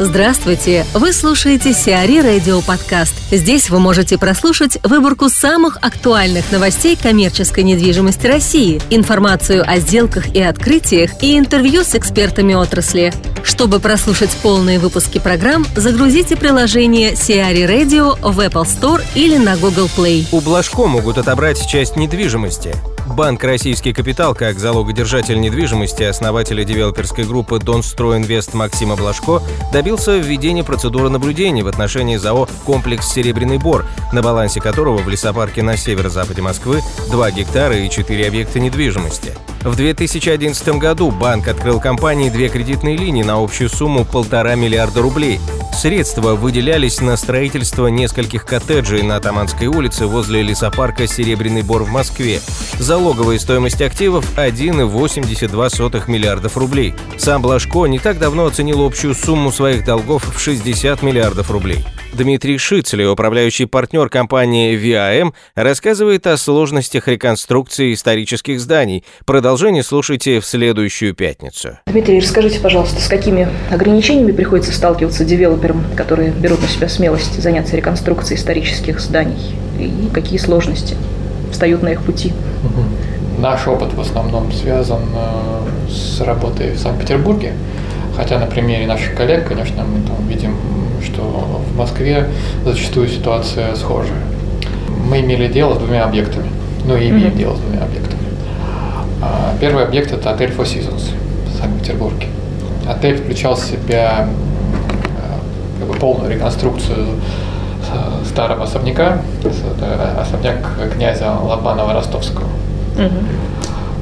Здравствуйте! Вы слушаете Сиари Радио Подкаст. Здесь вы можете прослушать выборку самых актуальных новостей коммерческой недвижимости России, информацию о сделках и открытиях и интервью с экспертами отрасли. Чтобы прослушать полные выпуски программ, загрузите приложение Сиари Radio в Apple Store или на Google Play. У Блажко могут отобрать часть недвижимости. Банк «Российский капитал» как залогодержатель недвижимости основателя девелоперской группы «Донстройинвест» Максима Блажко добился введения процедуры наблюдения в отношении ЗАО «Комплекс Серебряный Бор», на балансе которого в лесопарке на северо-западе Москвы 2 гектара и 4 объекта недвижимости. В 2011 году банк открыл компании две кредитные линии на общую сумму полтора миллиарда рублей. Средства выделялись на строительство нескольких коттеджей на Таманской улице возле лесопарка «Серебряный Бор» в Москве. Залоговая стоимость активов – 1,82 миллиардов рублей. Сам Блажко не так давно оценил общую сумму своих долгов в 60 миллиардов рублей. Дмитрий Шицель, управляющий партнер компании VAM, рассказывает о сложностях реконструкции исторических зданий. Продолжение слушайте в следующую пятницу. Дмитрий, расскажите, пожалуйста, с какими ограничениями приходится сталкиваться девелоперам, которые берут на себя смелость заняться реконструкцией исторических зданий? И какие сложности встают на их пути? Наш опыт в основном связан э, с работой в Санкт-Петербурге. Хотя на примере наших коллег, конечно, мы там видим что в Москве зачастую ситуация схожая. Мы имели дело с двумя объектами, ну и имеем mm-hmm. дело с двумя объектами. А, первый объект – это отель Four Seasons в Санкт-Петербурге. Отель включал в себя а, как бы, полную реконструкцию старого особняка, это особняк князя Лобанова Ростовского. Mm-hmm.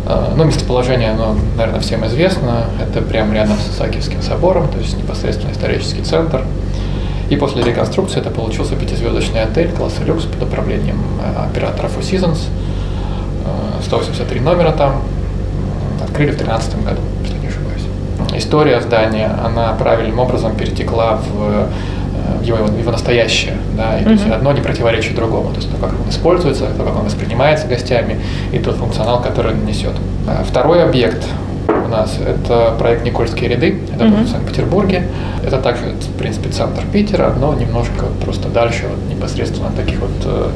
Ну, местоположение, оно, наверное, всем известно. Это прямо рядом с Исаакиевским собором, то есть непосредственно исторический центр. И после реконструкции это получился пятизвездочный отель класса люкс под управлением оператора Four Seasons. 183 э, номера там. Открыли в 2013 году, если не ошибаюсь. История здания, она правильным образом перетекла в его, его настоящее, да, и то есть одно не противоречит другому, то есть то, как он используется, то, как он воспринимается гостями, и тот функционал, который он несет. Второй объект у нас это проект Никольские ряды, это в Санкт-Петербурге. Это также, в принципе, центр Питера, но немножко просто дальше, вот, непосредственно таких вот э,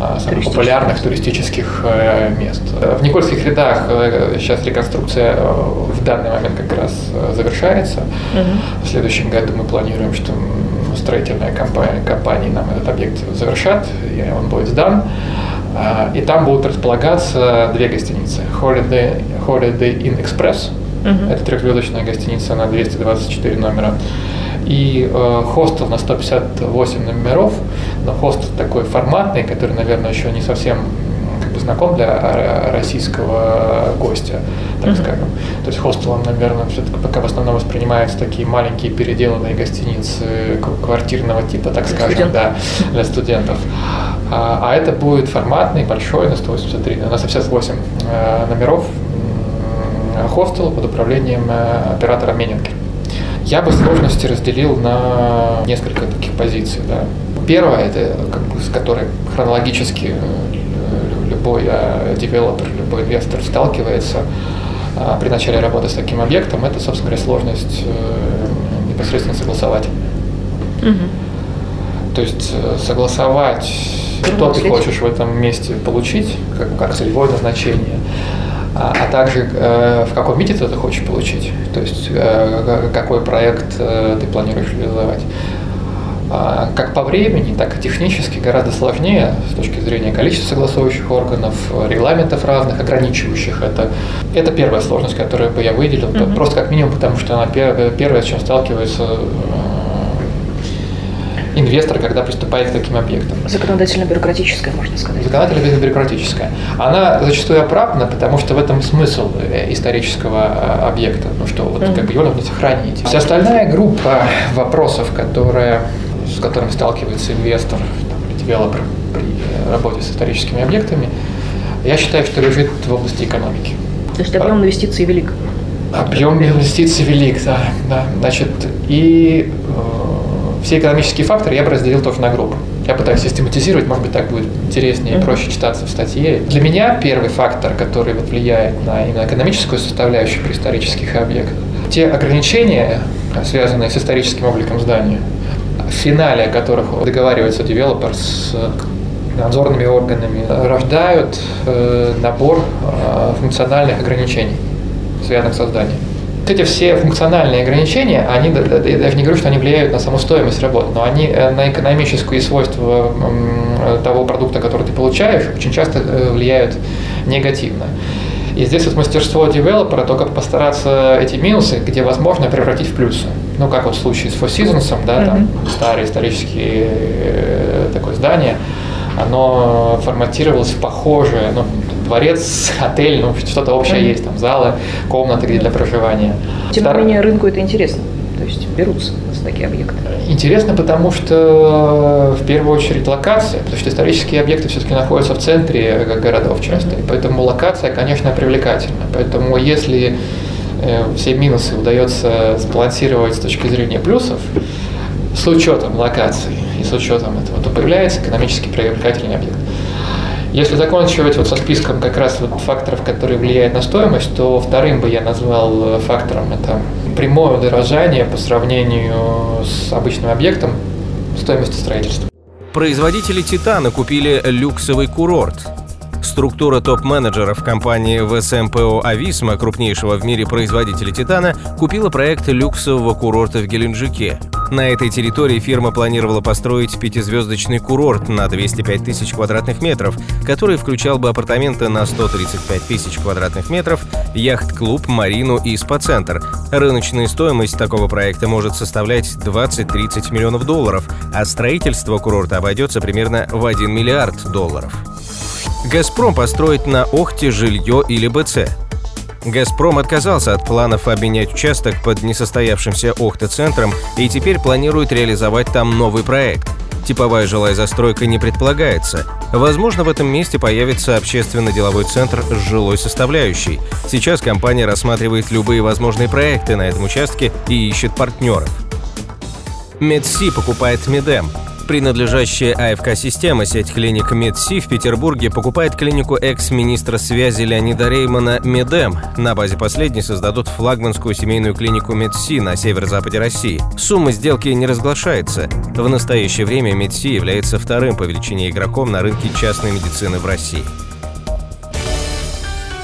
а, самых популярных туристических э, мест. В Никольских рядах э, сейчас реконструкция в данный момент как раз завершается. Mm-hmm. В следующем году мы планируем, что строительная компания, компании нам этот объект завершат, и он будет сдан. А, и там будут располагаться две гостиницы. Holiday, Holiday Inn Express, uh-huh. это трехзвездочная гостиница на 224 номера, и э, хостел на 158 номеров, но хостел такой форматный, который, наверное, еще не совсем знаком для российского гостя, так mm-hmm. скажем. То есть хостелом, наверное, все-таки пока в основном воспринимаются такие маленькие переделанные гостиницы квартирного типа, так для скажем, да, для студентов. А, а это будет форматный, большой, на 183, на 158 э, номеров хостел под управлением э, оператора Менинки. Я бы сложности разделил на несколько таких позиций. Да. Первое, это как бы, с которой хронологически э, любой э, девелопер, любой инвестор сталкивается э, при начале работы с таким объектом, это, собственно говоря, сложность э, непосредственно согласовать. Угу. То есть согласовать, что ты хочешь в этом месте получить, как, как целевое назначение, а, а также э, в каком виде ты это хочешь получить, то есть э, какой проект э, ты планируешь реализовать. А, как по времени, так и технически гораздо сложнее с точки зрения количества согласующих органов, регламентов разных, ограничивающих это. Это первая сложность, которую бы я выделил, mm-hmm. просто как минимум, потому что она первая, с чем сталкивается э, инвестор, когда приступает к таким объектам. Законодательно-бюрократическая, можно сказать. Законодательно-бюрократическая. Она зачастую оправдана, потому что в этом смысл э, исторического э, объекта, ну что вот mm-hmm. как бы его нужно сохранить. Вся остальная группа вопросов, которые с которым сталкивается инвестор там, или девелопер при работе с историческими объектами, я считаю, что лежит в области экономики. То есть объем инвестиций велик? Объем инвестиций велик, да. да. Значит, и э, все экономические факторы я бы разделил тоже на группы. Я пытаюсь систематизировать, может быть, так будет интереснее и проще читаться в статье. Для меня первый фактор, который вот влияет на именно экономическую составляющую при исторических объектах, те ограничения, связанные с историческим обликом здания, в финале которых договаривается девелопер с надзорными органами, рождают э, набор э, функциональных ограничений, связанных со зданием. Эти все функциональные ограничения, они, я даже не говорю, что они влияют на саму стоимость работы, но они э, на экономические свойства того продукта, который ты получаешь, очень часто влияют негативно. И здесь вот мастерство девелопера только постараться эти минусы, где возможно, превратить в плюсы. Ну, как вот в случае с Four Seasons, да, mm-hmm. там старое историческое такое здание, оно форматировалось в похожее, ну, дворец, отель, ну, что-то общее mm-hmm. есть, там, залы, комнаты для проживания. Тем не менее, рынку это интересно, то есть берутся за такие объекты. Интересно, потому что в первую очередь локация, потому что исторические объекты все-таки находятся в центре городов часто, и поэтому локация, конечно, привлекательна. Поэтому если э, все минусы удается сбалансировать с точки зрения плюсов, с учетом локации и с учетом этого, то появляется экономически привлекательный объект. Если заканчивать вот со списком как раз вот факторов, которые влияют на стоимость, то вторым бы я назвал фактором это прямое удорожание по сравнению с обычным объектом стоимости строительства. Производители «Титана» купили люксовый курорт. Структура топ-менеджеров компании ВСМПО «Ависма», крупнейшего в мире производителя «Титана», купила проект люксового курорта в Геленджике. На этой территории фирма планировала построить пятизвездочный курорт на 205 тысяч квадратных метров, который включал бы апартаменты на 135 тысяч квадратных метров, яхт-клуб, марину и спа-центр. Рыночная стоимость такого проекта может составлять 20-30 миллионов долларов, а строительство курорта обойдется примерно в 1 миллиард долларов. «Газпром» построит на Охте жилье или БЦ. «Газпром» отказался от планов обменять участок под несостоявшимся Охта-центром и теперь планирует реализовать там новый проект. Типовая жилая застройка не предполагается. Возможно, в этом месте появится общественно-деловой центр с жилой составляющей. Сейчас компания рассматривает любые возможные проекты на этом участке и ищет партнеров. Медси покупает Медем. Принадлежащая АФК-система сеть клиник МедСи в Петербурге покупает клинику экс-министра связи Леонида Реймана Медем. На базе последней создадут флагманскую семейную клинику МедСи на северо-западе России. Сумма сделки не разглашается. В настоящее время МедСи является вторым по величине игроком на рынке частной медицины в России.